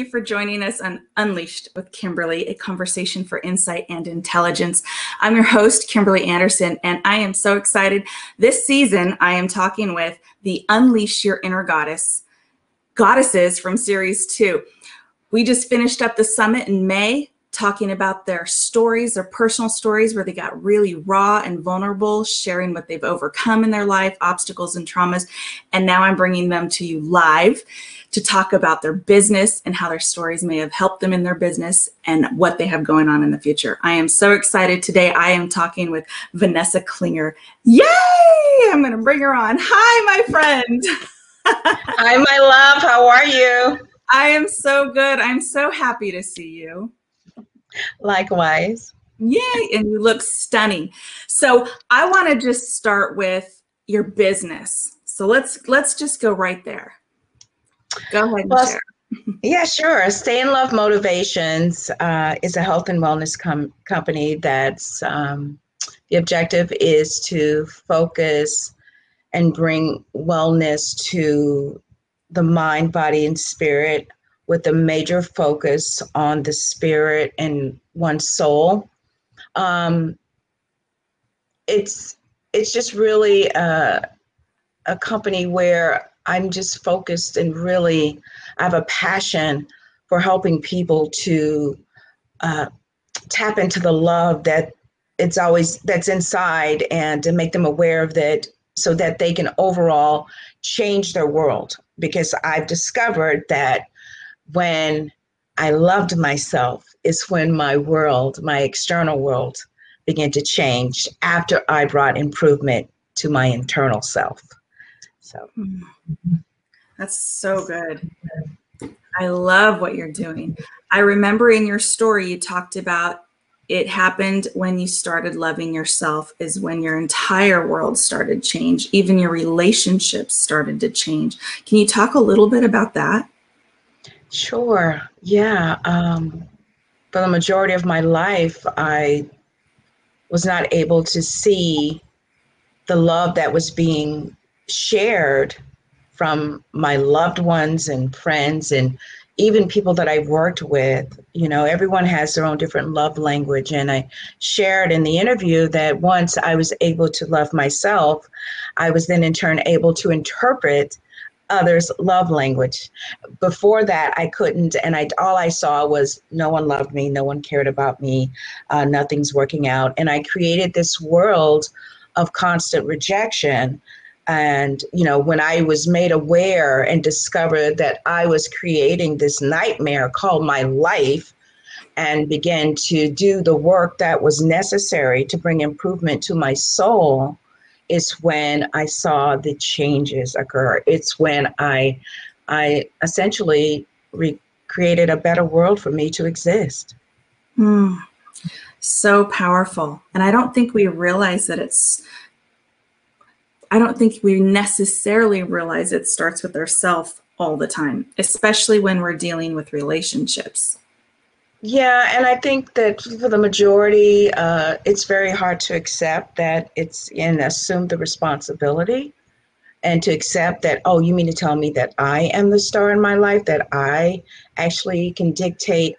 You for joining us on Unleashed with Kimberly, a conversation for insight and intelligence. I'm your host, Kimberly Anderson, and I am so excited. This season, I am talking with the Unleash Your Inner Goddess, goddesses from series two. We just finished up the summit in May talking about their stories, their personal stories where they got really raw and vulnerable, sharing what they've overcome in their life, obstacles and traumas. And now I'm bringing them to you live to talk about their business and how their stories may have helped them in their business and what they have going on in the future. I am so excited today. I am talking with Vanessa Klinger. Yay! I'm going to bring her on. Hi, my friend. Hi, my love. How are you? I am so good. I'm so happy to see you. Likewise. Yay, and you look stunning. So I want to just start with your business. So let's let's just go right there. Go ahead well. Yeah, sure. Stay in Love Motivations uh, is a health and wellness com- company that's um, the objective is to focus and bring wellness to the mind, body, and spirit with a major focus on the spirit and one's soul. Um, it's it's just really a, a company where I'm just focused and really I have a passion for helping people to uh, tap into the love that it's always that's inside and to make them aware of that so that they can overall change their world because I've discovered that when I loved myself is when my world, my external world, began to change after I brought improvement to my internal self. So that's so good. I love what you're doing. I remember in your story you talked about it happened when you started loving yourself is when your entire world started change even your relationships started to change can you talk a little bit about that Sure. Yeah. Um, for the majority of my life, I was not able to see the love that was being shared from my loved ones and friends and even people that I've worked with. You know, everyone has their own different love language. And I shared in the interview that once I was able to love myself, I was then in turn able to interpret others love language. Before that, I couldn't, and I all I saw was no one loved me, no one cared about me, uh, nothing's working out, and I created this world of constant rejection. And you know, when I was made aware and discovered that I was creating this nightmare called my life, and began to do the work that was necessary to bring improvement to my soul is when I saw the changes occur. It's when I, I essentially created a better world for me to exist. Mm, so powerful. And I don't think we realize that it's, I don't think we necessarily realize it starts with ourself all the time, especially when we're dealing with relationships. Yeah, and I think that for the majority, uh, it's very hard to accept that it's and assume the responsibility and to accept that, oh, you mean to tell me that I am the star in my life, that I actually can dictate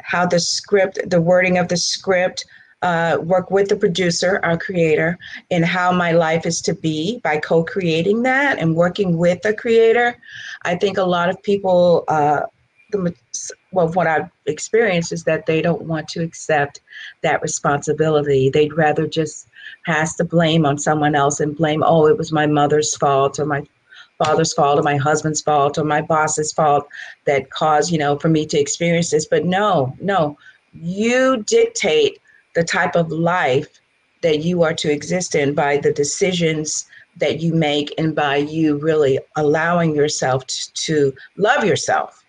how the script, the wording of the script, uh, work with the producer, our creator, in how my life is to be by co creating that and working with the creator. I think a lot of people uh, the well, what I've experienced is that they don't want to accept that responsibility. They'd rather just pass the blame on someone else and blame, oh, it was my mother's fault or my father's fault or my husband's fault or my boss's fault that caused, you know, for me to experience this. But no, no, you dictate the type of life that you are to exist in by the decisions that you make and by you really allowing yourself to, to love yourself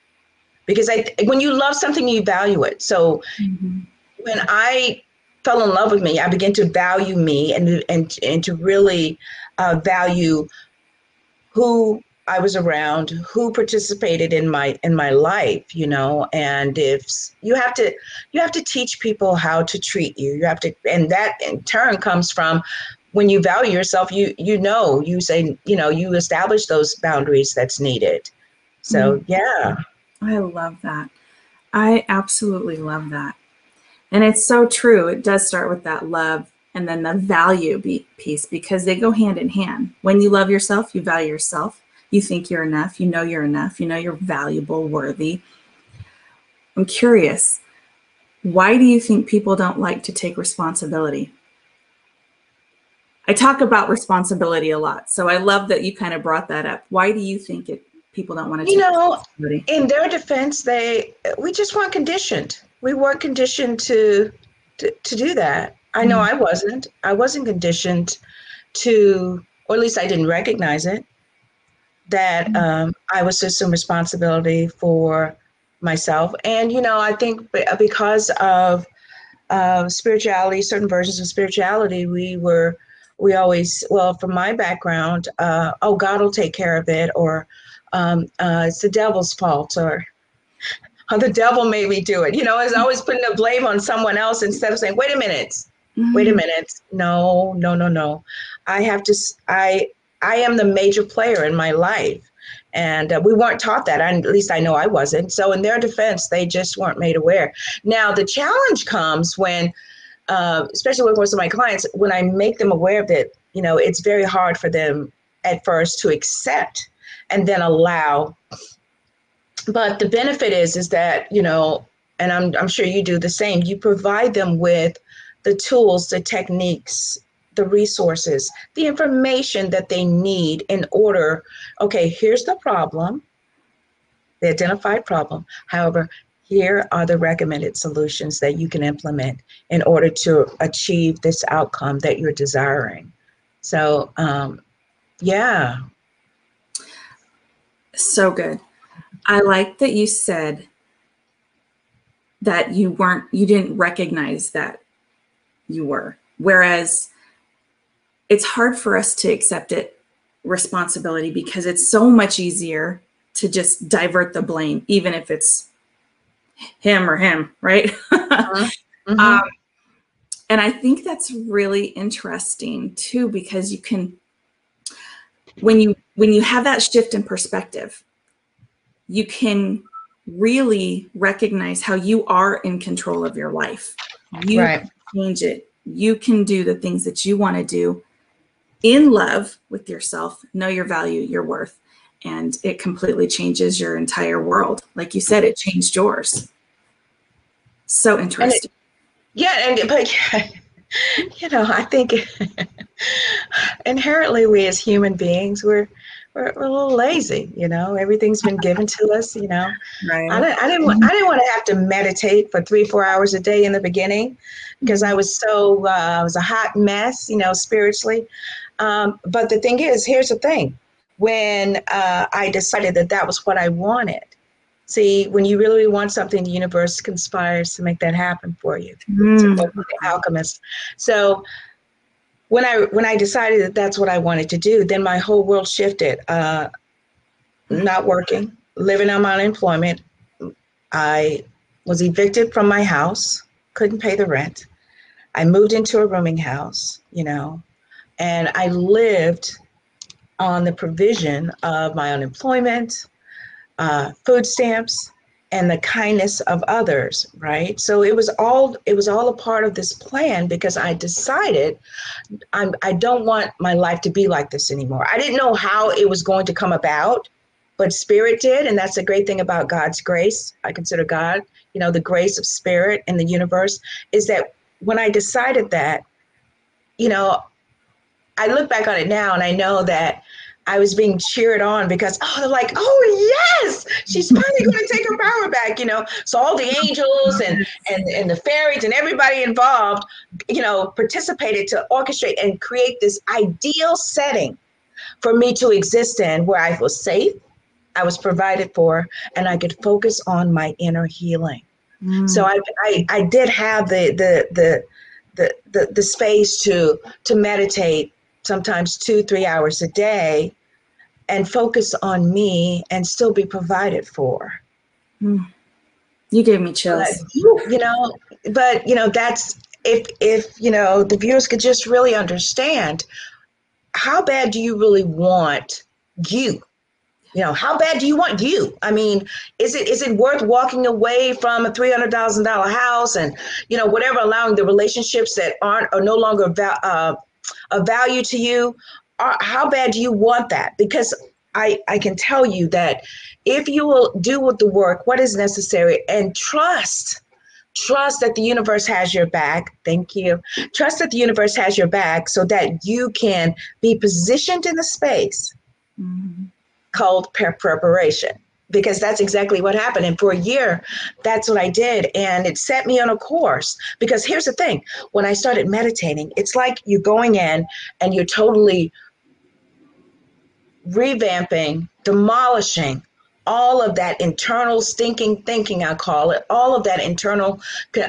because I when you love something, you value it. So mm-hmm. when I fell in love with me, I began to value me and and and to really uh, value who I was around, who participated in my in my life, you know, and if you have to you have to teach people how to treat you. You have to and that in turn comes from when you value yourself, you you know, you say, you know, you establish those boundaries that's needed. So, mm-hmm. yeah. I love that. I absolutely love that. And it's so true. It does start with that love and then the value be- piece because they go hand in hand. When you love yourself, you value yourself. You think you're enough. You know you're enough. You know you're valuable, worthy. I'm curious, why do you think people don't like to take responsibility? I talk about responsibility a lot. So I love that you kind of brought that up. Why do you think it people don't want to You know, in their defense, they we just weren't conditioned. We weren't conditioned to to, to do that. I know mm. I wasn't. I wasn't conditioned to, or at least I didn't recognize it, that um, I was to assume responsibility for myself. And you know, I think because of uh, spirituality, certain versions of spirituality, we were we always well, from my background, uh, oh, God will take care of it, or um, uh, it's the devil's fault, or or the devil made me do it. You know, it's always putting the blame on someone else instead of saying, wait a minute, wait a minute, no, no, no, no. I have to, I, I am the major player in my life. And uh, we weren't taught that. I, at least I know I wasn't. So, in their defense, they just weren't made aware. Now, the challenge comes when, uh, especially with most of my clients, when I make them aware of it, you know, it's very hard for them at first to accept and then allow but the benefit is is that you know and I'm, I'm sure you do the same you provide them with the tools the techniques the resources the information that they need in order okay here's the problem the identified problem however here are the recommended solutions that you can implement in order to achieve this outcome that you're desiring so um, yeah So good. I like that you said that you weren't, you didn't recognize that you were. Whereas it's hard for us to accept it responsibility because it's so much easier to just divert the blame, even if it's him or him, right? Mhm. Um, and I think that's really interesting too, because you can, when you when you have that shift in perspective, you can really recognize how you are in control of your life. You right can change it. You can do the things that you want to do in love with yourself, know your value, your worth, and it completely changes your entire world. Like you said, it changed yours. So interesting. Yeah, and but you know, I think inherently we as human beings we're, we're we're a little lazy. You know, everything's been given to us. You know, right. I didn't I didn't want, I didn't want to have to meditate for three four hours a day in the beginning because I was so uh, I was a hot mess. You know, spiritually. Um, but the thing is, here's the thing: when uh, I decided that that was what I wanted. See, when you really want something, the universe conspires to make that happen for you Mm. the alchemist. So when I when I decided that that's what I wanted to do, then my whole world shifted. Uh, not working, living on my unemployment. I was evicted from my house, couldn't pay the rent. I moved into a rooming house, you know, and I lived on the provision of my unemployment, uh, food stamps, and the kindness of others right? So it was all it was all a part of this plan because i decided i'm i don't want my life to be like this anymore. I didn't know how it was going to come about but spirit did and that's the great thing about god's grace. I consider god you know the grace of spirit in the universe is that when i decided that you know i look back on it now and i know that I was being cheered on because oh they're like oh yes she's finally going to take her power back you know so all the angels and and and the fairies and everybody involved you know participated to orchestrate and create this ideal setting for me to exist in where I was safe I was provided for and I could focus on my inner healing Mm. so I, I I did have the the the the the, the space to to meditate sometimes two three hours a day and focus on me and still be provided for you gave me but, chills. you know but you know that's if if you know the viewers could just really understand how bad do you really want you You know, how bad do you want you? I mean, is it is it worth walking away from a three hundred thousand dollar house and you know whatever, allowing the relationships that aren't are no longer uh, of value to you? Are, how bad do you want that? Because I I can tell you that if you will do with the work what is necessary and trust trust that the universe has your back thank you trust that the universe has your back so that you can be positioned in the space Mm-hmm. called pre- preparation because that's exactly what happened. And for a year that's what i did. And it set me on a course. Because here's the thing. When i started meditating it's like you're going in and you're totally revamping demolishing all of that internal stinking thinking i call it all of that internal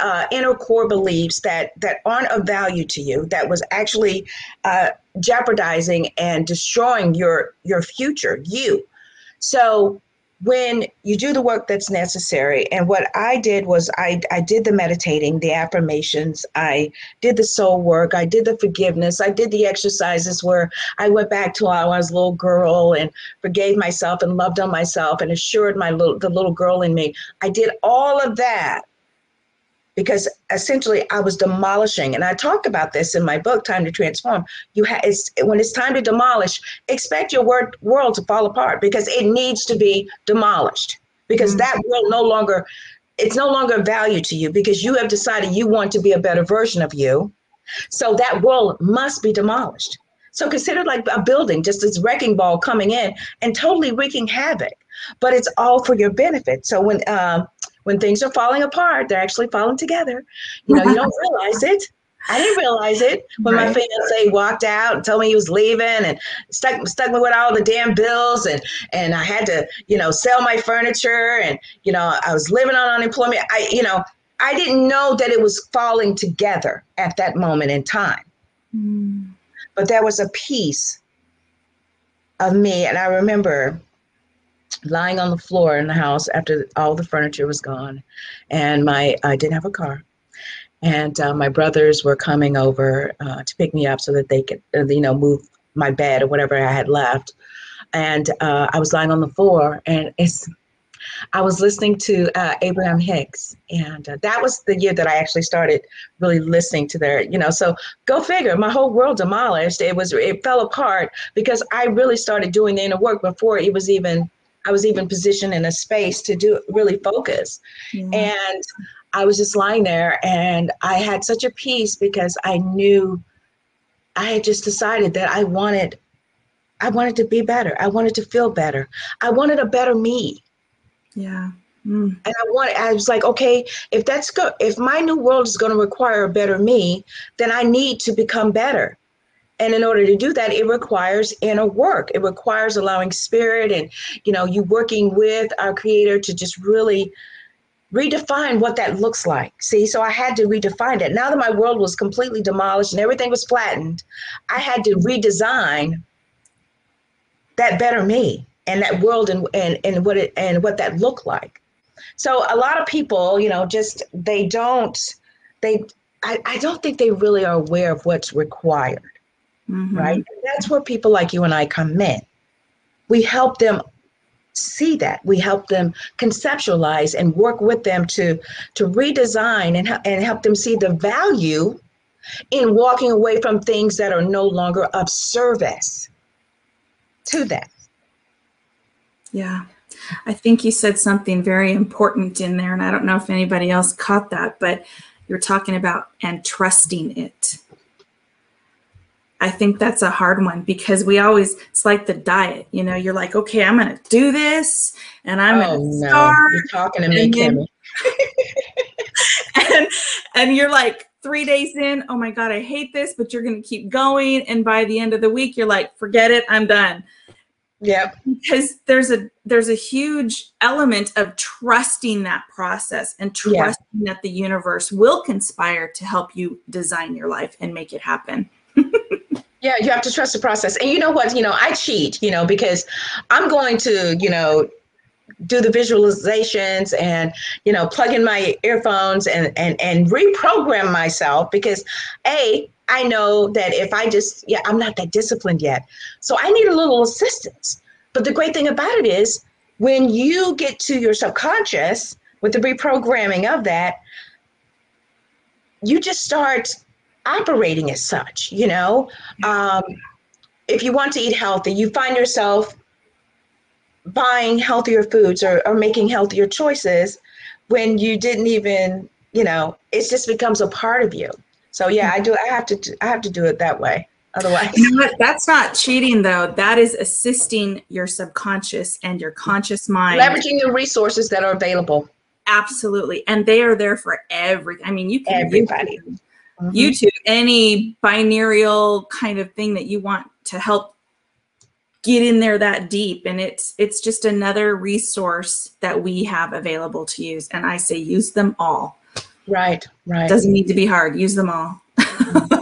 uh, inner core beliefs that that aren't of value to you that was actually uh, jeopardizing and destroying your your future you. So when you do the work that's necessary. And what i did was i i did the meditating the affirmations. I did the soul work. I did the forgiveness. I did the exercises where i went back to when i was a little girl and forgave myself and loved on myself and assured my little the little girl in me. I did all of that because essentially I was demolishing, and I talk about this in my book, Time to Transform. You ha- it's, when it's time to demolish, expect your word, world to fall apart because it needs to be demolished because Mhm. that world no longer it's no longer of value to you because you have decided you want to be a better version of you. So that world must be demolished. So consider like a building, just this wrecking ball coming in and totally wreaking havoc. But it's all for your benefit. So when um, when things are falling apart, they're actually falling together. You know, you don't realize it. I didn't realize it when my Right. fiance walked out and told me he was leaving and stuck stuck me with all the damn bills and and I had to you know sell my furniture and you know I was living on unemployment. I you know I didn't know that it was falling together at that moment in time, Mm. but there was a piece of me, and I remember lying on the floor in the house after all the furniture was gone, and my I didn't have a car, and uh, my brothers were coming over uh, to pick me up so that they could uh, you know move my bed or whatever I had left, and uh, I was lying on the floor, and it's I was listening to uh, Abraham Hicks, and uh, that was the year that I actually started really listening to their, you know. So go figure, my whole world demolished. It was it fell apart because I really started doing the inner work before it was even I was even positioned in a space to do really focus. Yeah. And I was just lying there, and I had such a peace because I knew I had just decided that I wanted. I wanted to be better. I wanted to feel better. I wanted a better me yeah. Mm. and I want I was like, okay, if that's good, if my new world is going to require a better me, then I need to become better. And in order to do that, it requires inner work. It requires allowing spirit and you know, you working with our creator to just really redefine what that looks like. See, so I had to redefine it. Now that my world was completely demolished and everything was flattened, I had to redesign that better me and that world and and, and what it and what that looked like. So a lot of people, you know, just they don't they I, I don't think they really are aware of what's required, Mhm. right? And that's where people like you and I come in. We help them see that. We help them conceptualize and work with them to to redesign and, and help them see the value in walking away from things that are no longer of service to them. Yeah. I think you said something very important in there, and I don't know if anybody else caught that, but you're talking about and trusting it. I think that's a hard one because we always, it's like the diet, you know, you're like, okay, I'm going to do this and I'm oh going to no, you're talking to me, and Kimmy. and, and you're like three days in, oh my God, I hate this, but you're going to keep going. And by the end of the week, you're like, forget it, I'm done. Yeah. because there's a there's a huge element of trusting that process and Yeah. trusting that the universe will conspire to help you design your life and make it happen. Yeah, you have to trust the process. And you know what? You know, I cheat, you know, because I'm going to, you know, do the visualizations and, you know, plug in my earphones and and and reprogram myself because A, I know that if I just yeah, I'm not that disciplined yet. So I need a little assistance. but the great thing about it is when you get to your subconscious with the reprogramming of that, you just start operating as such, you know. Um, if you want to eat healthy, you find yourself buying healthier foods or, or making healthier choices when you didn't even, you know, it just becomes a part of you. So yeah, I do. I have to. I have to do it that way. Otherwise, You know what? That's not cheating though. That is assisting your subconscious and your conscious mind. leveraging the resources that are available. Absolutely. And they are there for every I mean, you can Everybody. Mhm. YouTube any binaural kind of thing that you want to help get in there that deep and it's it's just another resource that we have available to use and I say use them all. Right. Right. Doesn't need to be hard. Use them all.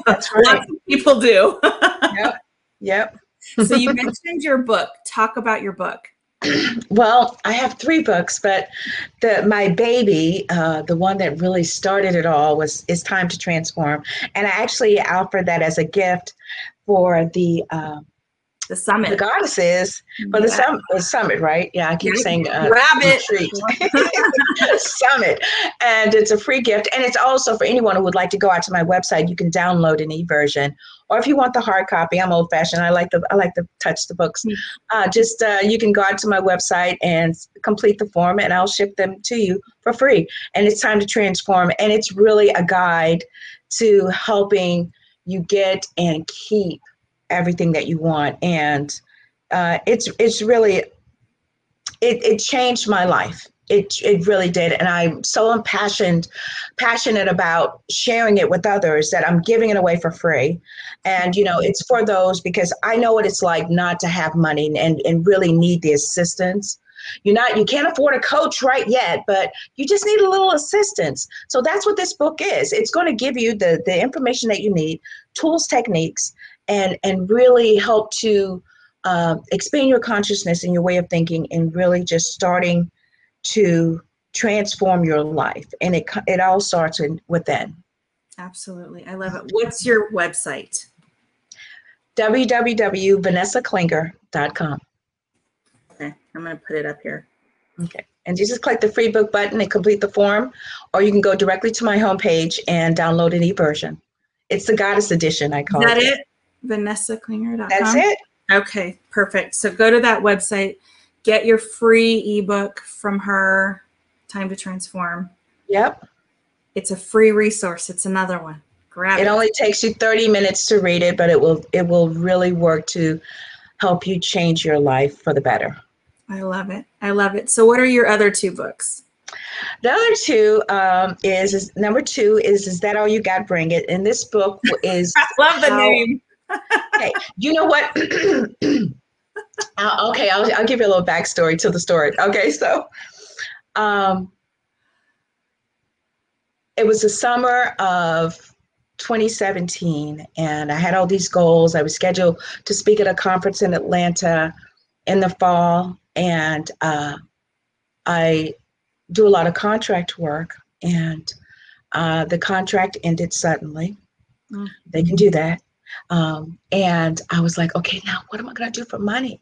That's right. Lots of people do. yep. Yep. so you mentioned your book. Talk about your book. Well, I have three books, but the my baby, uh, the one that really started it all, was "It's Time to Transform," and I actually offered that as a gift for the uh, The summit. the summit. goddesses for the, Yeah. sum- the summit. Right? Yeah, I keep Yeah, saying uh, grab it. retreat. summit, and it's a free gift, and it's also for anyone who would like to go out to my website. You can download an e-version, or if you want the hard copy, I'm old-fashioned. I like the I like to touch the books. Mm. Uh, just uh, you can go out to my website and complete the form, and I'll ship them to you for free. And it's time to transform, and it's really a guide to helping you get and keep everything that you want, and uh, it's it's really it, it changed my life. It, it really did. And I'm so impassioned, passionate about sharing it with others that I'm giving it away for free. And, you know, it's for those because I know what it's like not to have money and, and really need the assistance. You're not, you can't afford a coach right yet, but you just need a little assistance. So that's what this book is. It's going to give you the, the information that you need, tools, techniques, and, and really help to uh, expand your consciousness and your way of thinking and really just starting to transform your life and it it all starts in, within Absolutely. I love it. What's your website? www.vanessaklinger.com Okay, I'm going to put it up here. okay and you just click the free book button and complete the form or you can go directly to my homepage and download an e-version it's the goddess edition i Is call that it it? VanessaKlinger.com. that's it Okay, perfect. So go to that website, get your free ebook from her, Time to Transform. yep It's a free resource. It's another one. Grab it it. only takes you 30 minutes to read it but it will it will really work to help you change your life for the better I love it. I love it. So what are your other two books? The other two um, is, is number two is is that all you got? Bring it. And this book is I love the How- name. Okay. You know what? Uh, okay, I'll I'll give you a little backstory to the story. Okay, so um, it was the summer of 2017, and I had all these goals. I was scheduled to speak at a conference in Atlanta in the fall, and uh, I do a lot of contract work, and uh, the contract ended suddenly. Mm. They can do that. Um, and I was like, okay, now what am I going to do for money?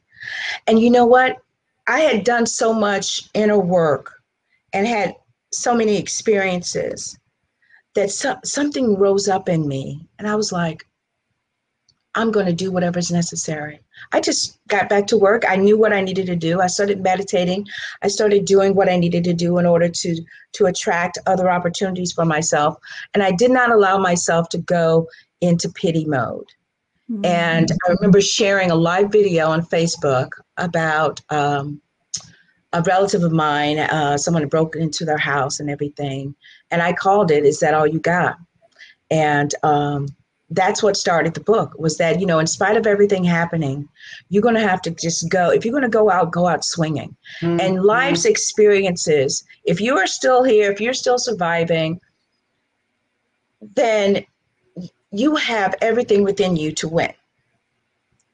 And you know what? I had done so much inner work and had so many experiences that so- something rose up in me. And I was like, I'm going to do whatever's necessary. I just got back to work. I knew what I needed to do. I started meditating. I started doing what I needed to do in order to to attract other opportunities for myself. And I did not allow myself to go into pity mode. And I remember sharing a live video on Facebook about um, a relative of mine, uh, someone had broken into their house and everything. And I called it, Is That All You Got? And um, that's what started the book was that, you know, in spite of everything happening, you're going to have to just go. If you're going to go out, go out swinging. And life's experiences, if you are still here, if you're still surviving, then you have everything within you to win.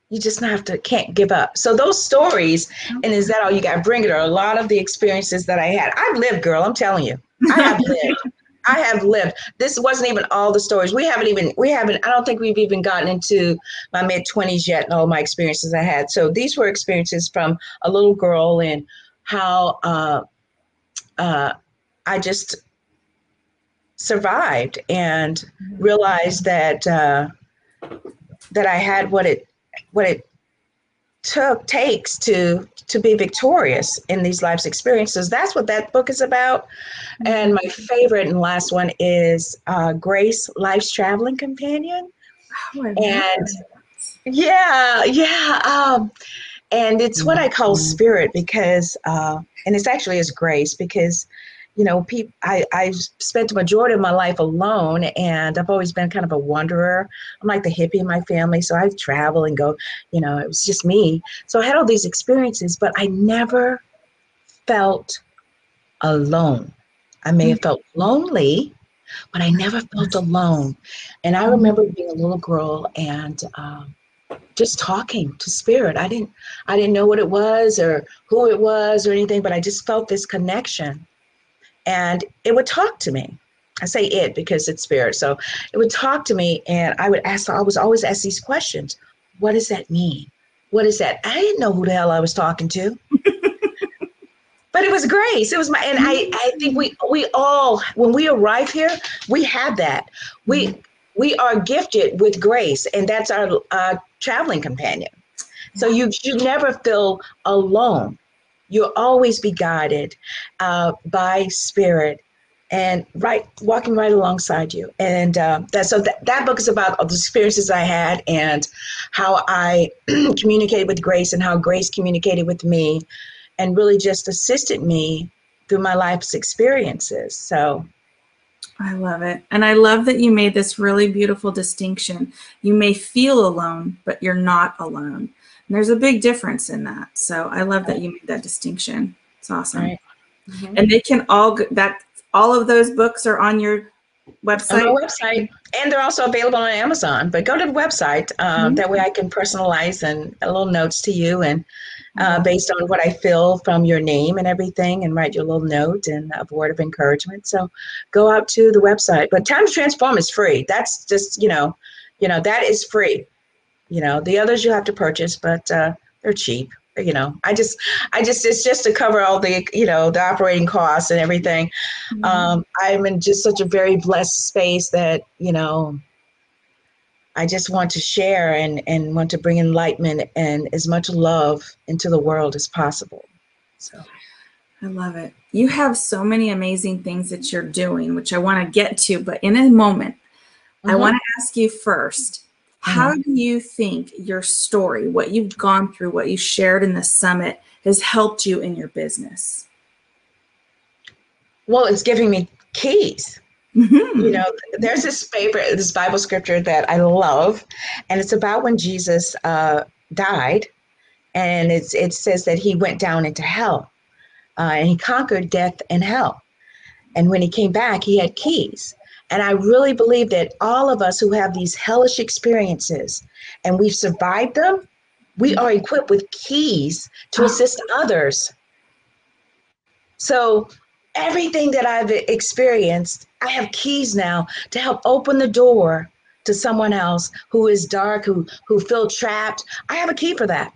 You just have to can't give up. So those stories, and is that all you got? Bring it. Are a lot of the experiences that I had. I've lived, girl. I'm telling you, I have lived. I have lived. This wasn't even all the stories. We haven't even, we haven't, I don't think we've even gotten into my mid 20s yet and all my experiences I had. So these were experiences from a little girl and how uh, uh, I just survived and realized that uh, that I had what it what it took takes to to be victorious in these life's experiences. That's what that book is about. And my favorite and last one is uh, Grace, Life's Traveling Companion. Oh, And- that. Yeah, yeah. Um, and it's what I call spirit because, uh, and it's actually is grace because, you know, I I spent the majority of my life alone, and I've always been kind of a wanderer. I'm like the hippie in my family, so I travel and go. You know, it was just me. So I had all these experiences, but I never felt alone. I may have felt lonely, but I never felt alone. And I remember being a little girl and. Um, just talking to spirit i didn't i didn't know what it was or who it was or anything but i just felt this connection and it would talk to me. I say it because it's spirit. So it would talk to me and i would ask i was always ask these questions. What does that mean? What is that? I didn't know who the hell i was talking to. But it was grace. It was my and i i think we we all when we arrive here we have that. We we are gifted with grace and that's our uh, traveling companion. So you should never feel alone you'll always be guided uh, by spirit and right walking right alongside you and uh, that so that, that book is about the experiences i had and how i communicated with grace and how grace communicated with me and really just assisted me through my life's experiences so I love it. And I love that you made this really beautiful distinction. You may feel alone, but you're not alone. And there's a big difference in that. So I love that you made that distinction. It's awesome. Right. And they can all go, that all of those books are on your on website. my website and they're also available on amazon but go to the website um, Mhm. that way i can personalize and a little notes to you and uh, Mhm. based on what i feel from your name and everything and write you a little note and a word of encouragement so go out to the website but time to transform is free that's just you know you know that is free you know the others you have to purchase but uh, they're cheap you know i just i just it's just to cover all the you know the operating costs and everything Mhm. um, I'm in just such a very blessed space that you know I just want to share and and want to bring enlightenment and as much love into the world as possible. So I love it. You have so many amazing things that you're doing, which I want to get to, but in a moment, I Mhm. want to ask you first how do you think your story, what you've gone through, what you shared in the summit, has helped you in your business? well, it's giving me keys. Mhm. You know, there's this paper, this Bible scripture that I love, and it's about when Jesus uh, died, and it's it says that he went down into hell, uh, and he conquered death and hell, and when he came back, he had keys. And I really believe that all of us who have these hellish experiences and we've survived them, we are equipped with keys to assist others. So everything that I've experienced, I have keys now to help open the door to someone else who is dark, who who feel trapped. I have a key for that.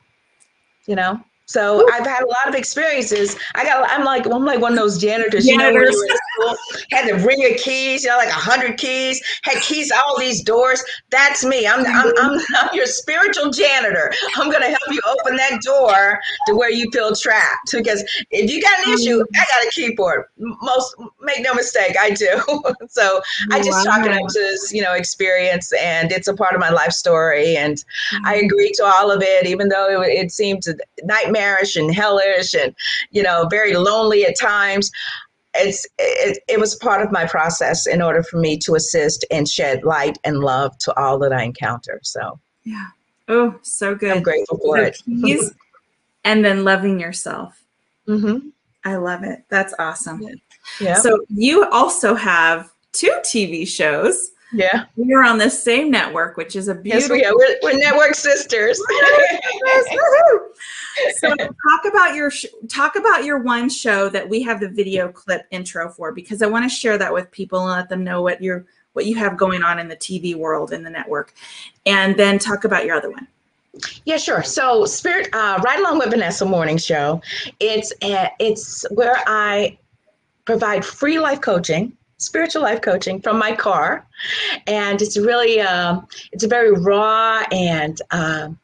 You know? So I've had a lot of experiences. I got I'm like I'm like one of those janitors, you know, when you were in school, had to bring your keys, you know, like a hundred keys, had keys to all these doors. That's me. I'm, I'm mm-hmm. I'm I'm your spiritual janitor. I'm gonna help you open that door to where you feel trapped. Because if you got an issue, mm. I got a key for it. Most make no mistake, I do. so I just chalk it up to you know experience, and it's a part of my life story. And I mm. agree to all of it, even though it, it seemed nightmarish and hellish, and you know very lonely at times. It's it, it was part of my process in order for me to assist and shed light and love to all that I encounter. So Yeah. Oh, so good. I'm grateful for So it. and then loving yourself. Mm-hmm. I love it. That's awesome. Yeah. So you also have two TV shows. Yeah. We are on the same network, which is a Yes, beautiful. we are. We're, we're network sisters. so talk about your sh- talk about your one show that we have the video clip intro for because I want to share that with people and let them know what you're what you have going on in the TV world in the network, and then talk about your other one. Yeah, sure. So, Spirit, uh, right along with Vanessa Morning Show, it's uh, it's where I provide free life coaching, spiritual life coaching from my car, and it's really um, it's a very raw and um,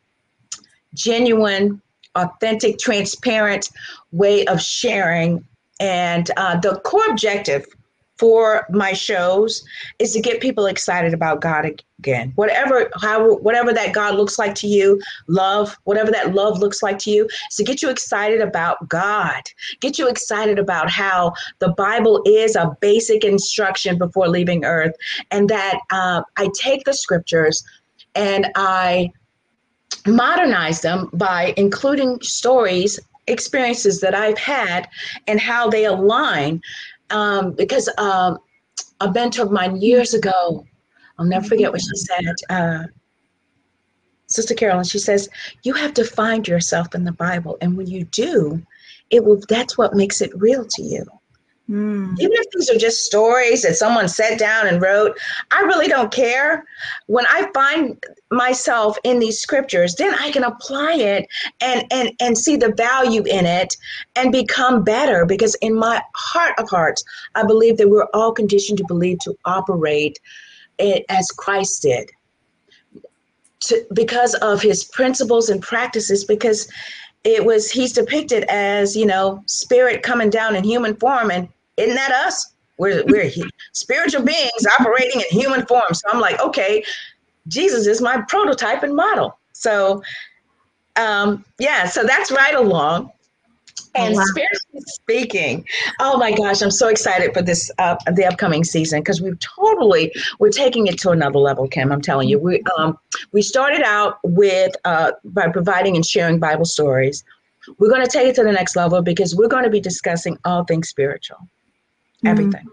genuine, authentic, transparent way of sharing. And uh, the core objective for my shows is to get people excited about God again. Whatever how whatever that God looks like to you, love, whatever that love looks like to you, is to get you excited about God. Get you excited about how the Bible is a basic instruction before leaving earth, and that uh, I take the scriptures and I modernize them by including stories, experiences that I've had, and how they align. Um, because um, a mentor of mine years ago, I'll never forget what she said. Uh, Sister Carolyn, she says, you have to find yourself in the Bible. And when you do, it will that's what makes it real to you. Mm. Even if these are just stories that someone sat down and wrote, I really don't care. When I find myself in these scriptures, then I can apply it and and and see the value in it and become better because in my heart of hearts, I believe that we're all conditioned to believe to operate as Christ did. To, because of his principles and practices because it was he's depicted as you know spirit coming down in human form and isn't that us? We're, we're spiritual beings operating in human form. So i'm like okay jesus is my prototype and model. So um yeah so that's right along. And Oh, wow. spiritually speaking oh my gosh i'm so excited for this uh, the upcoming season because we've totally we're taking it to another level kim i'm telling you. We um we started out with uh, by providing and sharing bible stories. We're going to take it to the next level because we're going to be discussing all things spiritual everything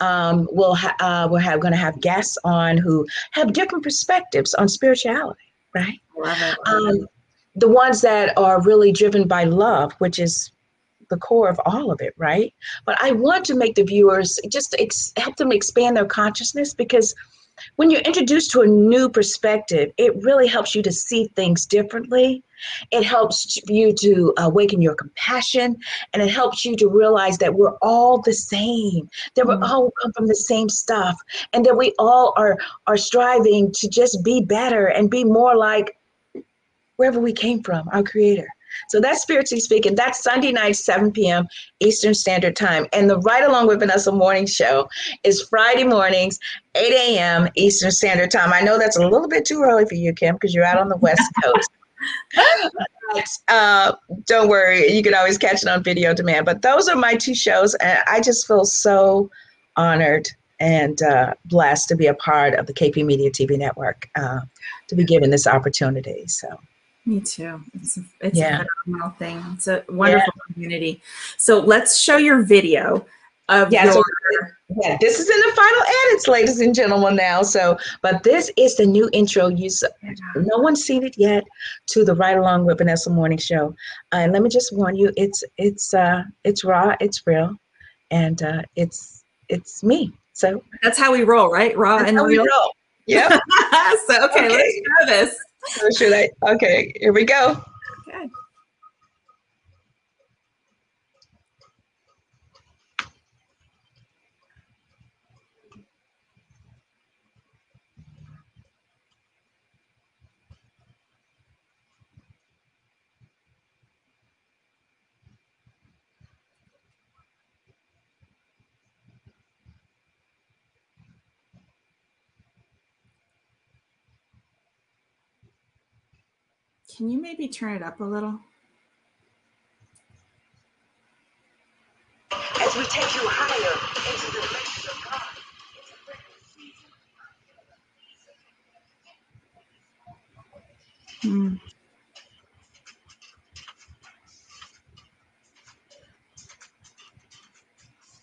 um, we'll ha- uh, we're going to have guests on who have different perspectives on spirituality right um, the ones that are really driven by love, which is the core of all of it, right? But I want to make the viewers just ex- help them expand their consciousness because when you're introduced to a new perspective, it really helps you to see things differently. It helps you to awaken your compassion and it helps you to realize that we're all the same, that we Mhm. all come from the same stuff, and that we all are, are striving to just be better and be more like wherever we came from, our creator. So that's spiritually speaking. That's Sunday night, 7 p.m. Eastern Standard Time. And the Right Along with Vanessa morning show is Friday mornings, 8 a.m. Eastern Standard Time. I know that's a little bit too early for you, Kim, because you're out on the West Coast. Uh, don't worry, you can always catch it on video demand. But those are my two shows, and I just feel so honored and uh, blessed to be a part of the KP Media TV network, uh, to be given this opportunity. So. Me too. It's a, it's Yeah. a phenomenal thing. It's a wonderful community. So let's show your video of Yeah, your. Yeah, this is in the final edits, ladies and gentlemen. Now, so but this is the new intro. You, no one's seen it yet to the Right Along with Vanessa Morning Show. Uh, and let me just warn you, it's it's uh it's raw, it's real, and uh, it's it's me. So That's how we roll, right? Raw and how we real. roll. Yep. so okay, Okay. let's try this. so should I? Okay, here we go. Okay. Can you maybe turn it up a little? As we take you higher into the riches of God. Hmm.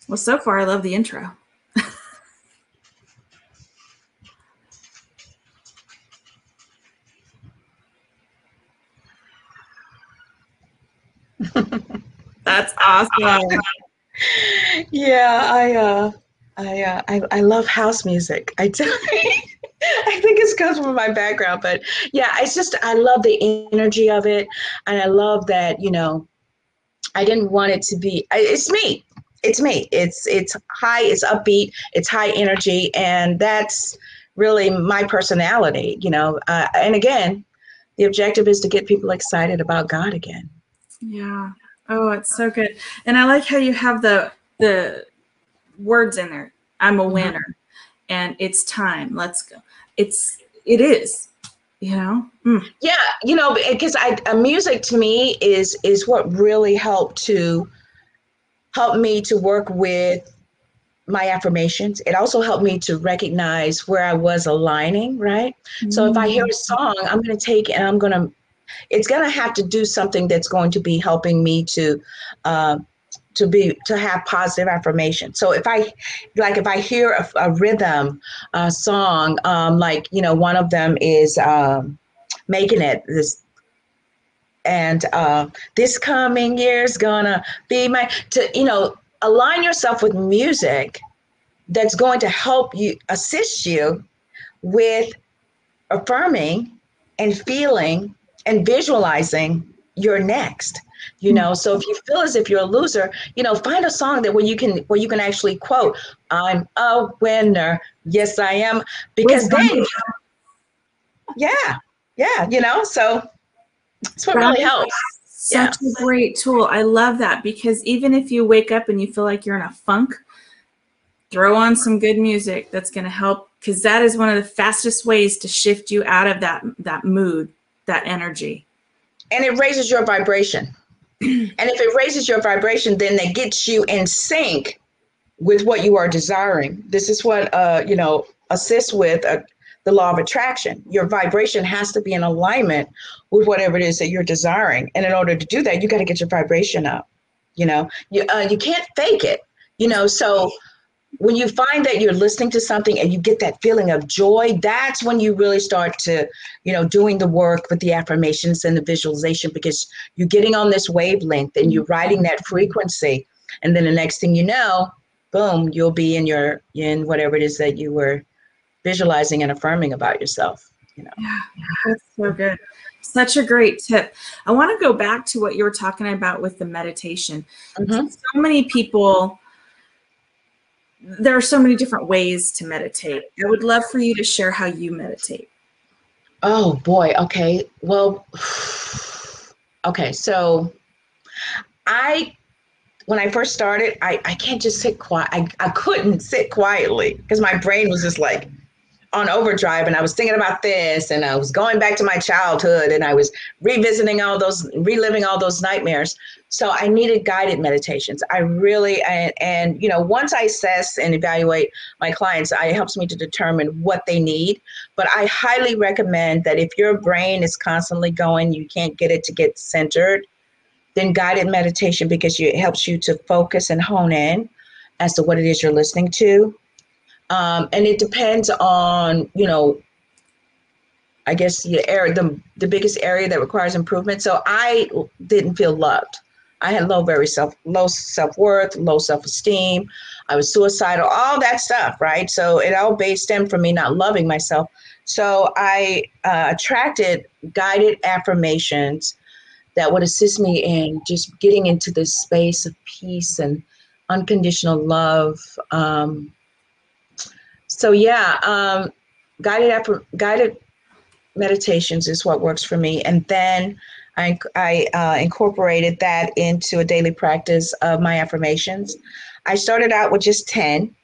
Well, so far I love the intro. That's awesome. Yeah, I uh I uh I, I love house music. I tell I think it comes from my background, but yeah, it's just I love the energy of it, and I love that you know, I didn't want it to be. It's me. It's me. It's it's high. It's upbeat. It's high energy, and that's really my personality. You know, uh, and again, the objective is to get people excited about God again. Yeah. Oh, it's so good. And I like how you have the the words in there. I'm a Mhm. winner. And it's time. Let's go. It's it is. You know? Mm. Yeah, you know, because I music to me is is what really helped to help me to work with my affirmations. It also helped me to recognize where I was aligning, right? So if I hear a song, I'm going to take and I'm going to, it's going to have to do something that's going to be helping me to, uh, to be to have positive affirmation. So if I, like, if I hear a, a rhythm, a song, um, like you know, one of them is um, making it this. And uh, this coming year's gonna be my to you know align yourself with music that's going to help you assist you with affirming and feeling and visualizing your next you know? So if you feel as if you're a loser you know find a song that where you can where you can actually quote i'm a winner yes i am because then yeah yeah you know? So that's what really helps. Such a great tool. I love that because even if you wake up and you feel like you're in a funk, throw on some good music that's going to help because that is one of the fastest ways to shift you out of that that mood, that energy. and it raises your vibration. and if it raises your vibration, then that gets you in sync with what you are desiring. This is what uh, you know assists with uh, the law of attraction. Your vibration has to be in alignment with whatever it is that you're desiring, and in order to do that, you got to get your vibration up. You know, you uh, you can't fake it. You know, so when you find that you're listening to something and you get that feeling of joy, that's when you really start to you know, doing the work with the affirmations and the visualization because you're getting on this wavelength and you're riding that frequency. And then the next thing you know, boom, you'll be in your in whatever it is that you were visualizing and affirming about yourself. You know. Yeah, that's so good. Such a great tip. I want to go back to what you were talking about with the meditation. Mhm. So many people, there are so many different ways to meditate. I would love for you to share how you meditate. Oh boy. Okay. Well. Okay. So, I when I first started, I I can't just sit quiet. I I couldn't sit quietly because my brain was just like on overdrive, and I was thinking about this, and I was going back to my childhood, and I was revisiting all those, reliving all those nightmares. So I needed guided meditations. I really and and you know once I assess and evaluate my clients, it helps me to determine what they need. But I highly recommend that if your brain is constantly going, you can't get it to get centered, then guided meditation because you, it helps you to focus and hone in as to what it is you're listening to. Um, and it depends on, you know, I guess the area, the, the biggest area that requires improvement. So I didn't feel loved. I had low, very self, low self worth, low self esteem. I was suicidal, all that stuff, right? So it all based stemmed from me not loving myself. So I uh, attracted guided affirmations that would assist me in just getting into this space of peace and unconditional love. Um, so yeah, um, guided affir- guided meditations is what works for me, and then I, I uh, incorporated that into a daily practice of my affirmations. I started out with just ten,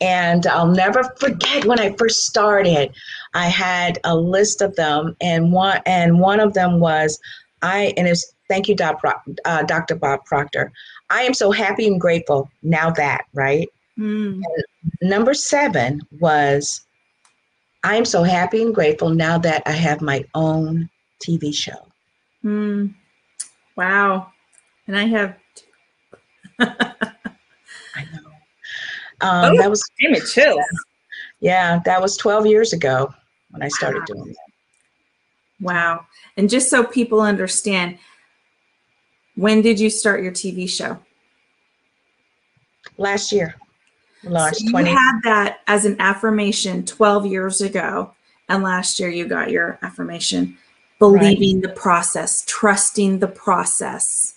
and I'll never forget when I first started. I had a list of them, and one and one of them was I and it's thank you, uh, Dr. Bob Proctor. I am so happy and grateful now that right. Mm. Number seven was I am so happy and grateful now that I have my own TV show. Mm. Wow. And I have. I know. Um, Oh. That was Damn it, chills. yeah, that was 12 years ago when I started doing that. Wow. And just so people understand, When did you start your TV show? Last year, launched So you 20. had that as an affirmation 12 years ago, and last year you got your affirmation. Believing the process, trusting the process.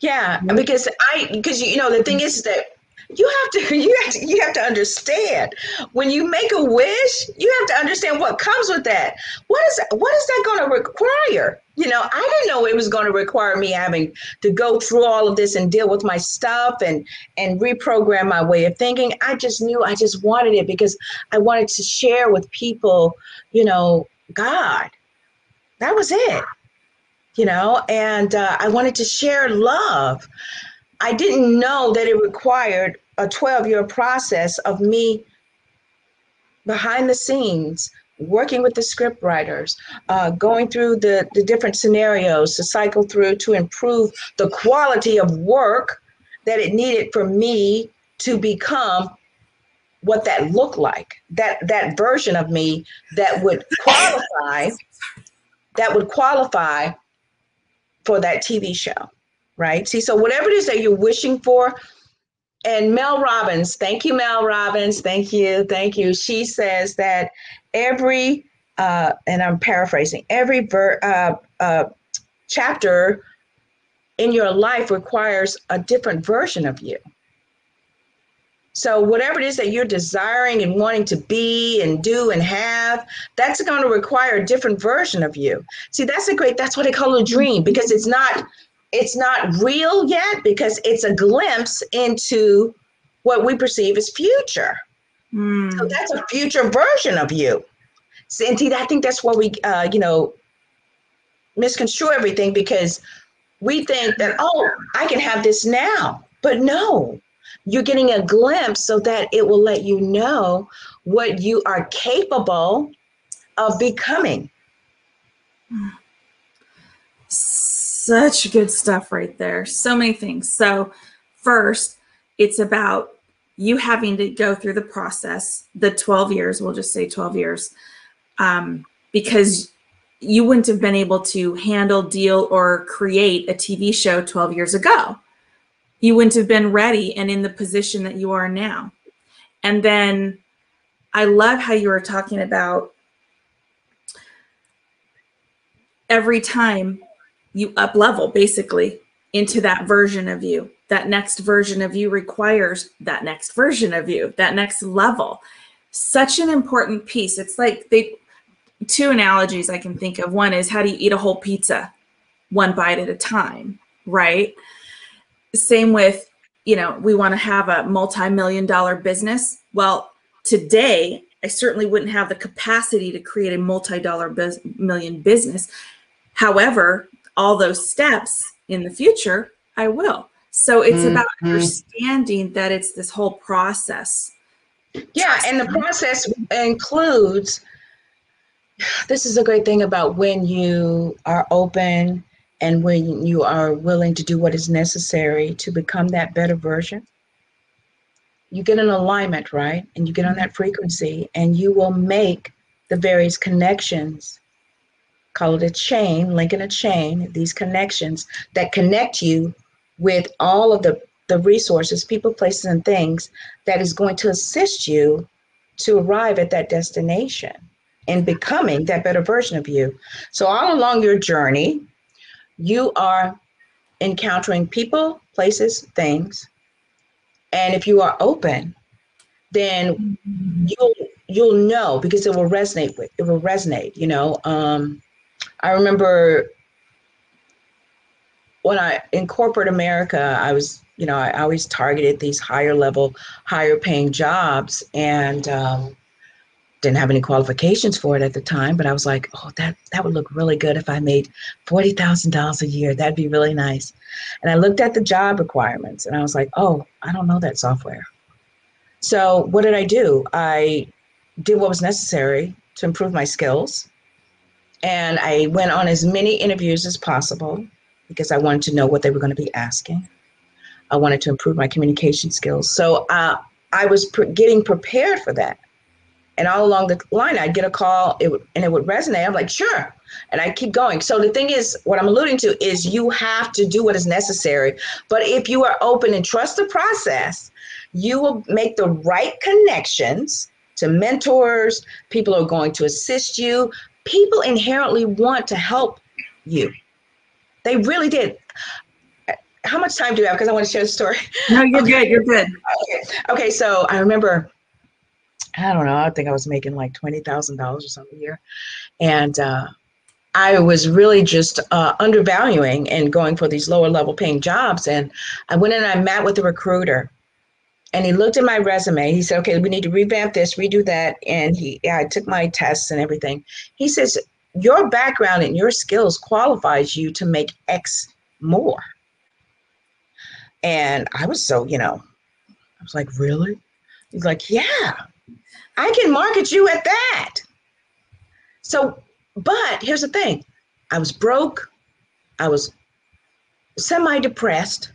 Yeah, because I because you know the thing is that you have to you have to you have to understand when you make a wish, you have to understand what comes with that. What is what is that going to require? You know, I didn't know it was going to require me having to go through all of this and deal with my stuff and and reprogram my way of thinking. I just knew I just wanted it because I wanted to share with people, you know, God. That was it you know, and uh, I wanted to share love. I didn't know that it required a 12 year process of me behind the scenes, working with the script writers, uh, going through the, the different scenarios to cycle through to improve the quality of work that it needed for me to become what that looked like that that version of me that would qualify that would qualify for that TV show, right? See, so whatever it is that you're wishing for, and Mel Robbins, thank you, Mel Robbins, thank you, thank you. She says that every, uh, and I'm paraphrasing, every ver- uh, uh, chapter in your life requires a different version of you. So whatever it is that you're desiring and wanting to be and do and have, that's going to require a different version of you. See, that's a great, that's what I call a dream because it's not, it's not real yet because it's a glimpse into what we perceive as future. Hmm. So that's a future version of you. And see, I think that's where we, uh, you know, misconstrue everything because we think that, oh, I can have this now. But no, you're getting a glimpse so that it will let you know what you are capable of becoming. Such good stuff right there. So many things. So, first, it's about you having to go through the process, the 12 years, we'll just say 12 years, um, because you wouldn't have been able to handle, deal, or create a TV show 12 years ago. You wouldn't have been ready and in the position that you are now. And then I love how you were talking about every time you up level basically into that version of you. That next version of you requires that next version of you that next level. Such an important piece. It's like they two analogies i can think of. One is how do you eat a whole pizza? One bite at a time right? Same with you know we want to have a multi-million dollar business. Well today i certainly wouldn't have the capacity to create a multi-dollar bus- million business. However all those steps in the future, I will. So it's about Mhm. understanding that it's this whole process. Yeah, and the process includes this is a great thing about when you are open and when you are willing to do what is necessary to become that better version. You get an alignment, right? And you get on that frequency, and you will make the various connections call it a chain, linking a chain, these connections that connect you with all of the, the resources, people, places, and things that is going to assist you to arrive at that destination and becoming that better version of you. So, all along your journey, you are encountering people, places, things. And if you are open, then you'll you'll know because it will resonate with it will resonate, you know. Um, I remember when I in corporate America, I was, you know, I always targeted these higher level, higher paying jobs and um, didn't have any qualifications for it at the time, but I was like, oh, that that would look really good if I made forty thousand dollars a year. That'd be really nice. And I looked at the job requirements and I was like, oh, I don't know that software. So what did I do? I did what was necessary to improve my skills and I went on as many interviews as possible because I wanted to know what they were going to be asking. I wanted to improve my communication skills. So uh, I was getting prepared for that. And all along the line, I'd get a call it and it would resonate. I'm like, sure. And I keep going. So the thing is, what I'm alluding to is you have to do what is necessary. But if you are open and trust the process, you will make the right connections to mentors, people are going to assist you. People inherently want to help you. They really did. How much time do you have? Because I want to share the story. No, you're good. You're good. Okay. Okay. So I remember, I don't know, I think I was making like $20,000 or something a year. And uh, I was really just uh, undervaluing and going for these lower level paying jobs. And I went in and I met with a recruiter. And he looked at my resume. He said, "Okay, we need to revamp this, redo that." And he, I took my tests and everything. He says, "Your background and your skills qualifies you to make X more." And I was so, you know, I was like, "Really?" He's like, "Yeah, I can market you at that." So, but here's the thing: I was broke. I was semi-depressed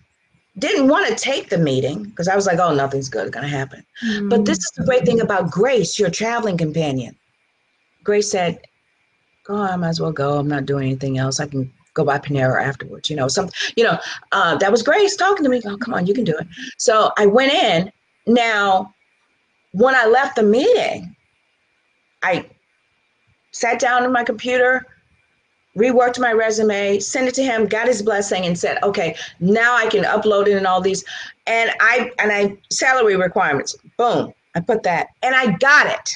didn't want to take the meeting because I was like, oh, nothing's good going to happen. Mm. But this is the great thing about Grace, your traveling companion. Grace said, "Go, oh, I might as well go. I'm not doing anything else. I can go by Panera afterwards." You know, some, you know, uh, that was Grace talking to me. Oh, come on, you can do it. So I went in. Now, when I left the meeting, I sat down in my computer, reworked my resume, sent it to him, got his blessing, and said, "Okay, now I can upload it and all these." And I and I salary requirements. Boom, I put that, and I got it.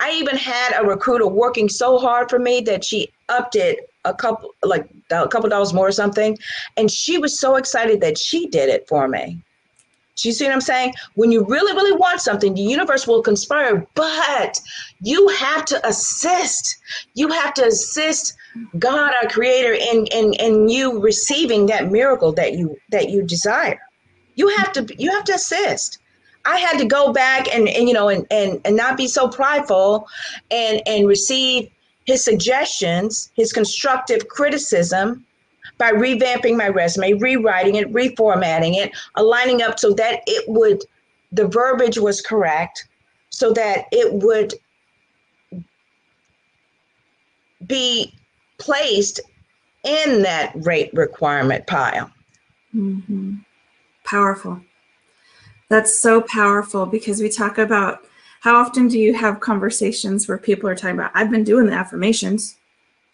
I even had a recruiter working so hard for me that she upped it a couple, like a couple dollars more or something, and she was so excited that she did it for me. Do you see what I'm saying? When you really, really want something, the universe will conspire, but you have to assist. You have to assist God, our creator, in, in, in you receiving that miracle that you that you desire. You have to you have to assist. I had to go back and, and you know and, and, and not be so prideful and, and receive his suggestions, his constructive criticism by revamping my resume, rewriting it, reformatting it, aligning up so that it would, the verbiage was correct, so that it would be placed in that rate requirement pile. Mm-hmm. Powerful. That's so powerful because we talk about how often do you have conversations where people are talking about, I've been doing the affirmations.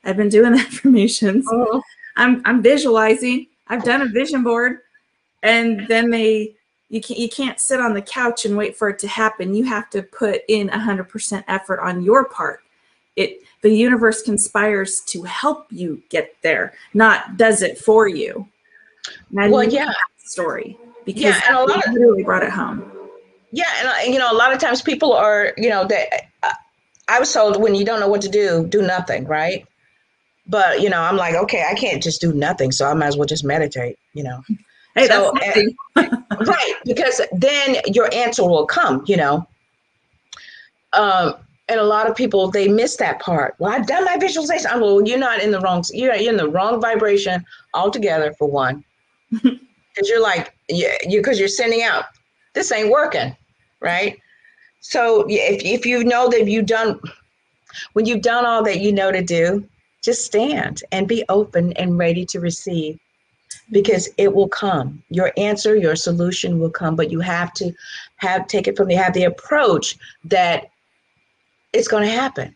I've been doing the affirmations. Uh-huh. I'm I'm visualizing. I've done a vision board, and then they you can't you can't sit on the couch and wait for it to happen. You have to put in hundred percent effort on your part. It the universe conspires to help you get there, not does it for you. Well, yeah, story because yeah, and a lot of, really brought it home. Yeah, and uh, you know, a lot of times people are, you know, that uh, I was told when you don't know what to do, do nothing, right? But you know, I'm like, okay, I can't just do nothing, so I might as well just meditate. You know, hey, so, and, right? Because then your answer will come. You know, um, and a lot of people they miss that part. Well, I've done my visualization. I'm well, you're not in the wrong. You're in the wrong vibration altogether. For one, because you're like, yeah, you because you're sending out. This ain't working, right? So if if you know that you've done, when you've done all that you know to do, just stand and be open and ready to receive because it will come. Your answer your solution will come but you have to have take it from the have the approach that it's going to happen.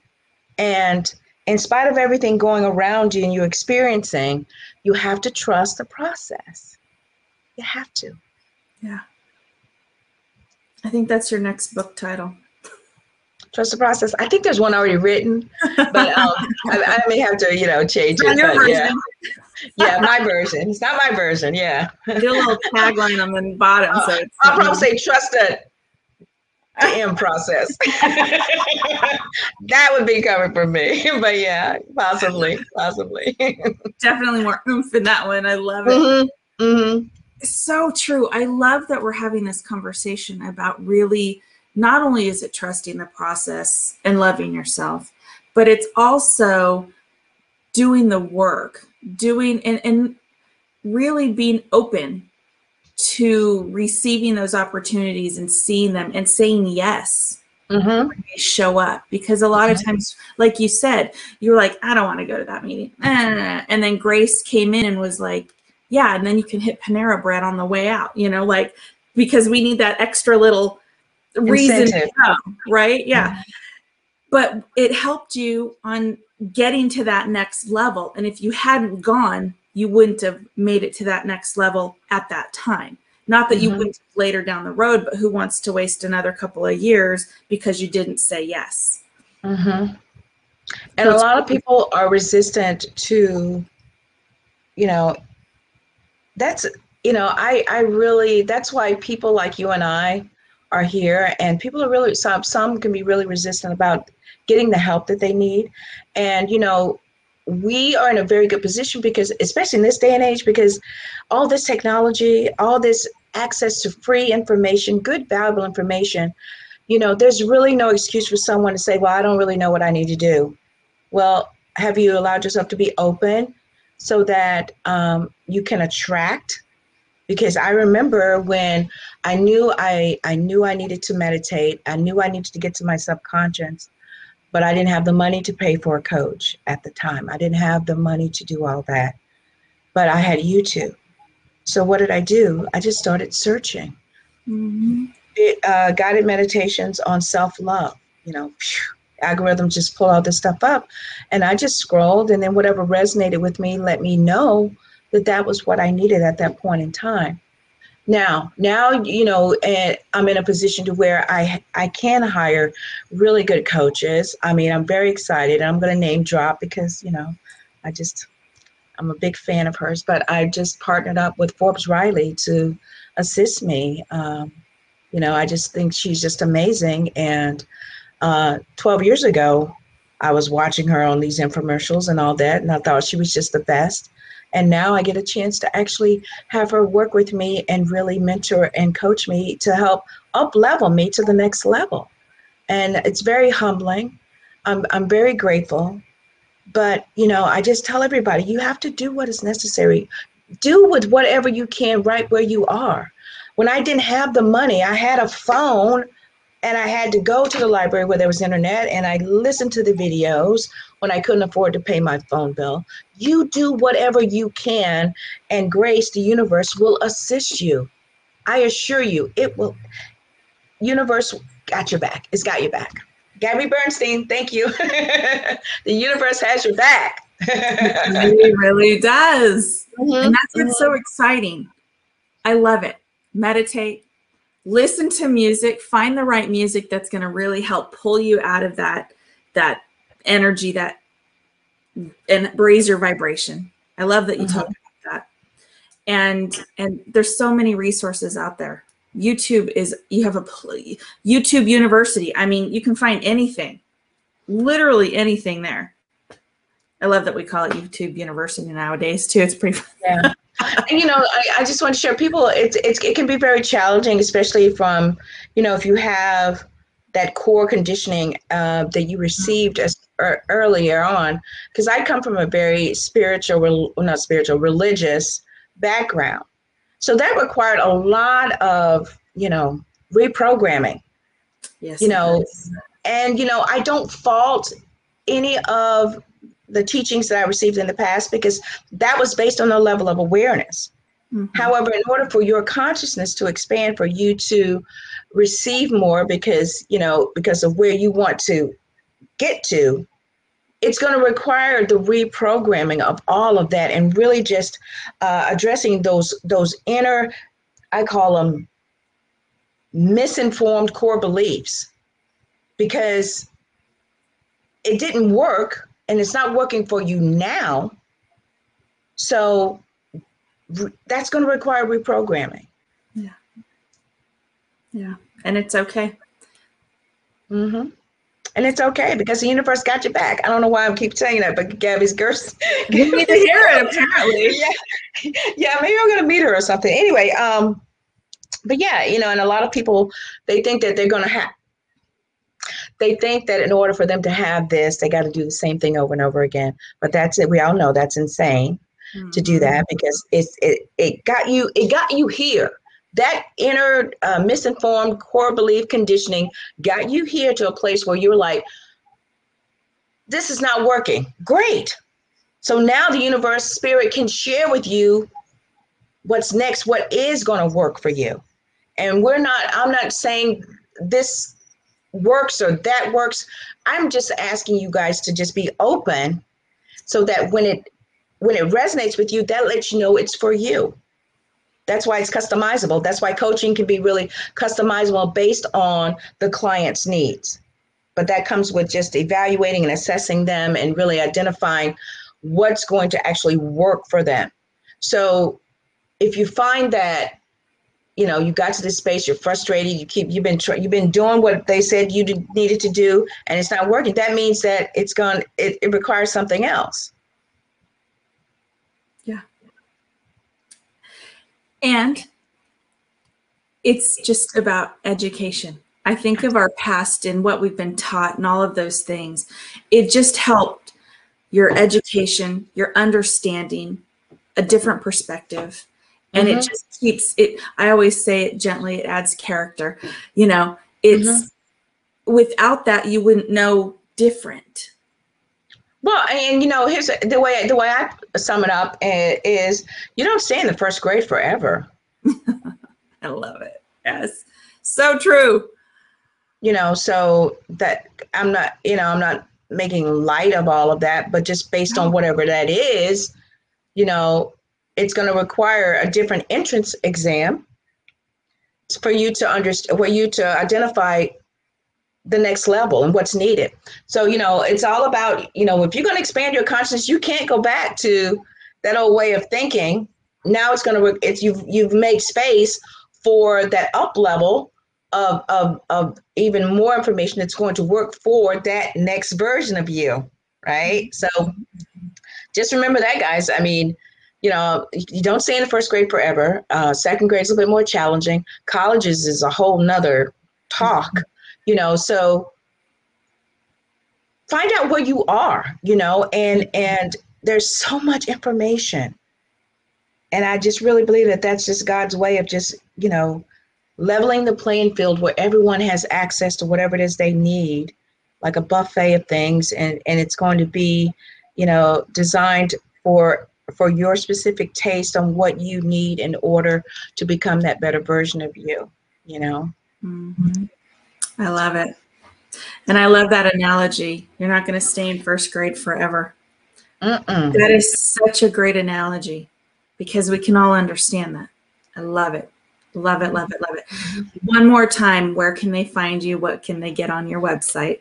And in spite of everything going around you and you experiencing you have to trust the process. You have to. Yeah. I think that's your next book title trust the process. I think there's one already written, but um, I, I, may have to, you know, change it. Yeah, yeah, my version. It's not my version. Yeah. Did a little tagline on the bottom, so uh, I'll probably say trust the end process. that would be coming from me, but yeah, possibly, possibly. Definitely more oomph in that one. I love it. Mm-hmm. Mm-hmm. So true. I love that we're having this conversation about really not only is it trusting the process and loving yourself, but it's also doing the work, doing and, and really being open to receiving those opportunities and seeing them and saying yes Mm-hmm. they show up because a lot of times like you said you're like i don't want to go to that meeting Eh. and then grace came in and was like yeah and then you can hit panera bread on the way out you know like because we need that extra little reason Incentive. to go right? Yeah. But it helped you on getting to that next level. And if you hadn't gone you wouldn't have made it to that next level at that time. Not that you Mhm. wouldn't later down the road but who wants to waste another couple of years because you didn't say yes? Mm-hmm. And So a lot of people are resistant to, you know, that's, you know, I, I really, that's why people like you and I are here. And people are really, some, some can be really resistant about getting the help that they need. And, you know, we are in a very good position because, especially in this day and age, because all this technology, all this access to free information, good, valuable information, you know, there's really no excuse for someone to say, well, I don't really know what I need to do. Well, have you allowed yourself to be open so that um, you can attract? Because I remember when I knew I, I knew I needed to meditate, I knew I needed to get to my subconscious, but I didn't have the money to pay for a coach at the time. I didn't have the money to do all that. But I had YouTube. So what did I do? I just started searching Mhm. it, uh, guided meditations on self-love you know phew, algorithms just pull all this stuff up and i just scrolled and then whatever resonated with me let me know that that was what i needed at that point in time now now you know and i'm in a position to where i i can hire really good coaches i mean i'm very excited i'm going to name drop because you know i just i'm a big fan of hers but i just partnered up with forbes riley to assist me um, you know, I just think she's just amazing. And uh, 12 years ago, I was watching her on these infomercials and all that, and I thought she was just the best. And now I get a chance to actually have her work with me and really mentor and coach me to help up level me to the next level. And it's very humbling. I'm, I'm very grateful. But, you know, I just tell everybody you have to do what is necessary. Do with whatever you can right where you are when I didn't have the money, I had a phone and I had to go to the library where there was internet and I listened to the videos when I couldn't afford to pay my phone bill. You do whatever you can, and grace, the universe will assist you. I assure you, it will. Universe got your back. It's got your back. Gabby Bernstein, thank you. the universe has your back. it really does Mhm. and that's what's so exciting i love it meditate listen to music find the right music that's going to really help pull you out of that that energy that and raise your vibration. I love that you Mhm. talk about that. And and there's so many resources out there. Youtube is you have a youtube university. I mean you can find anything literally anything there. I love that we call it youtube university nowadays too. It's pretty fun. Yeah. And, you know, I, I just want to share people, it's, it's, it can be very challenging, especially from, you know, if you have that core conditioning uh, that you received as earlier on, because I come from a very spiritual, well, not spiritual, religious background. So that required a lot of, you know, reprogramming. yes You know, does. And, you know, I don't fault any of the teachings that I received in the past because that was based on the level of awareness. Mhm. However, in order for your consciousness to expand, for you to receive more because, you know, because of where you want to get to, it's going to require the reprogramming of all of that and really just uh, addressing those those inner, I call them misinformed core beliefs because it didn't work and it's not working for you now. So that's going to require reprogramming. Yeah. Yeah and it's okay hmm And it's okay because the universe got your back. I don't know why I keep saying that, but Gabby's girth. you need to hear it apparently yeah, yeah. Maybe I'm gonna meet her or something. Anyway, um, but yeah, you know, and a lot of people they think that they're gonna have. They think that in order for them to have this, they got to do the same thing over and over again. But that's it. We all know that's insane to do Mhm. that because it's it it got you it got you here that inner uh, misinformed core belief conditioning got you here to a place where you're like, this is not working. Great. So now the universe spirit can share with you what's next, what is going to work for you. And we're not, I'm not saying this works or that works. I'm just asking you guys to just be open so that when it when it resonates with you, that lets you know it's for you. That's why it's customizable. That's why coaching can be really customizable based on the client's needs. But that comes with just evaluating and assessing them and really identifying what's going to actually work for them. So if you find that you know you got to this space you're frustrated you keep you've been you've been doing what they said you did, needed to do and it's not working that means that it's gone it, it requires something else Yeah. And it's just about education. I think of our past and what we've been taught and all of those things. It just helped your education, your understanding, a different perspective. And it Mhm. just keeps it, I always say it gently, it adds character. You know, it's without that, you wouldn't know different. Well and you know here's the way the way i sum it up eh, is you don't stay in the first grade forever I love it. Yes. So true. you know so that i'm not you know i'm not making light of all of that but just based on whatever that is you know it's going to require a different entrance exam for you to understand for you to identify the next level and what's needed so you know it's all about you know if you're going to expand your consciousness you can't go back to that old way of thinking now it's going to work, it's you've you've made space for that up level of, of, of even more information that's going to work for that next version of you, right? So just remember that, guys. I mean, you know, you don't stay in the first grade forever. Uh, second grade is a little bit more challenging. Colleges is a whole nother talk, you know. So find out where you are, you know, and and there's so much information, and I just really believe that that's just God's way of just you know leveling the playing field where everyone has access to whatever it is they need like a buffet of things and and it's going to be you know designed for for your specific taste on what you need in order to become that better version of you you know Mhm. I love it. And I love that analogy. You're not going to stay in first grade forever. Mm-mm. That is such a great analogy because we can all understand that. I love it. Love it, love it, love it. One more time, where can they find you? What can they get on your website?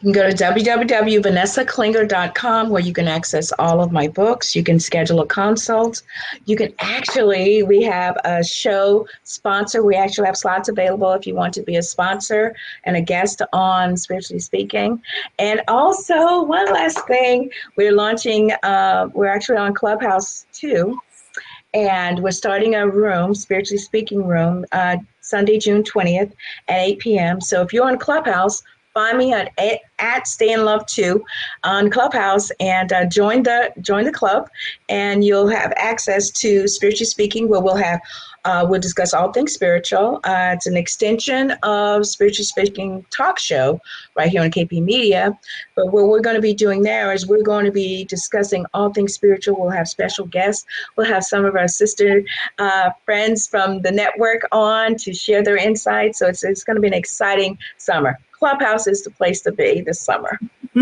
You can go to www.vanessaklinger.com where you can access all of my books. You can schedule a consult. You can actually, we have a show sponsor. We actually have slots available if you want to be a sponsor and a guest on Spiritually Speaking. And also, one last thing, we're launching, uh, we're actually on Clubhouse too. And we're starting a room, Spiritually Speaking room, uh, Sunday, June 20th at 8 p.m. So if you're on Clubhouse, find me at at Stay in Love Two on Clubhouse and uh, join the join the club, and you'll have access to spiritually speaking, where we'll have. Uh, we'll discuss all things spiritual. Uh, it's an extension of Spiritually Speaking talk show right here on KP Media. But what we're going to be doing there is we're going to be discussing all things spiritual. We'll have special guests. We'll have some of our sister uh, friends from the network on to share their insights. So it's, it's going to be an exciting summer. Clubhouse is the place to be this summer.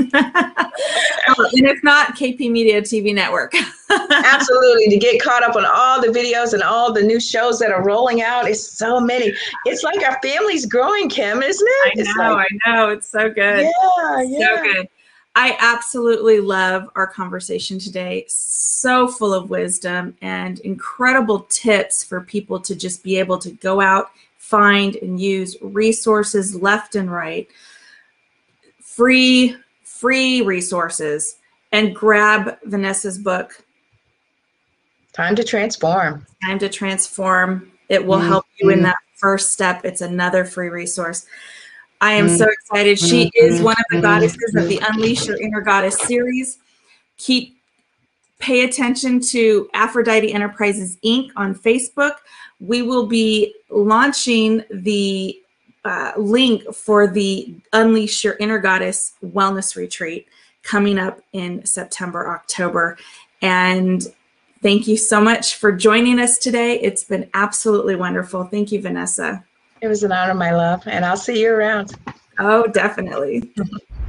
Oh, and if not, KP Media TV Network. Absolutely. To get caught up on all the videos and all the new shows that are rolling out. It's so many. It's like our family's growing, Kim, isn't I it? It's know, like, I know. It's so good. yeah, yeah. So good. I absolutely love our conversation today. So full of wisdom and incredible tips for people to just be able to go out, find, and use resources left and right. Free, free resources. And grab Vanessa's book, Time to transform. Time to Transform. It will help you in mm-hmm. that first step. It's another free resource. I am so mm-hmm. excited. She is one of the mm-hmm. goddesses of the Unleash Your Inner Goddess series. Keep pay attention to Aphrodite Enterprises Inc. on Facebook. We will be launching the uh, link for the Unleash Your Inner Goddess Wellness Retreat coming up in September, October. And thank you so much for joining us today. It's been absolutely wonderful. Thank you, Vanessa. It was an honor, my love, and I'll see you around. Oh, definitely.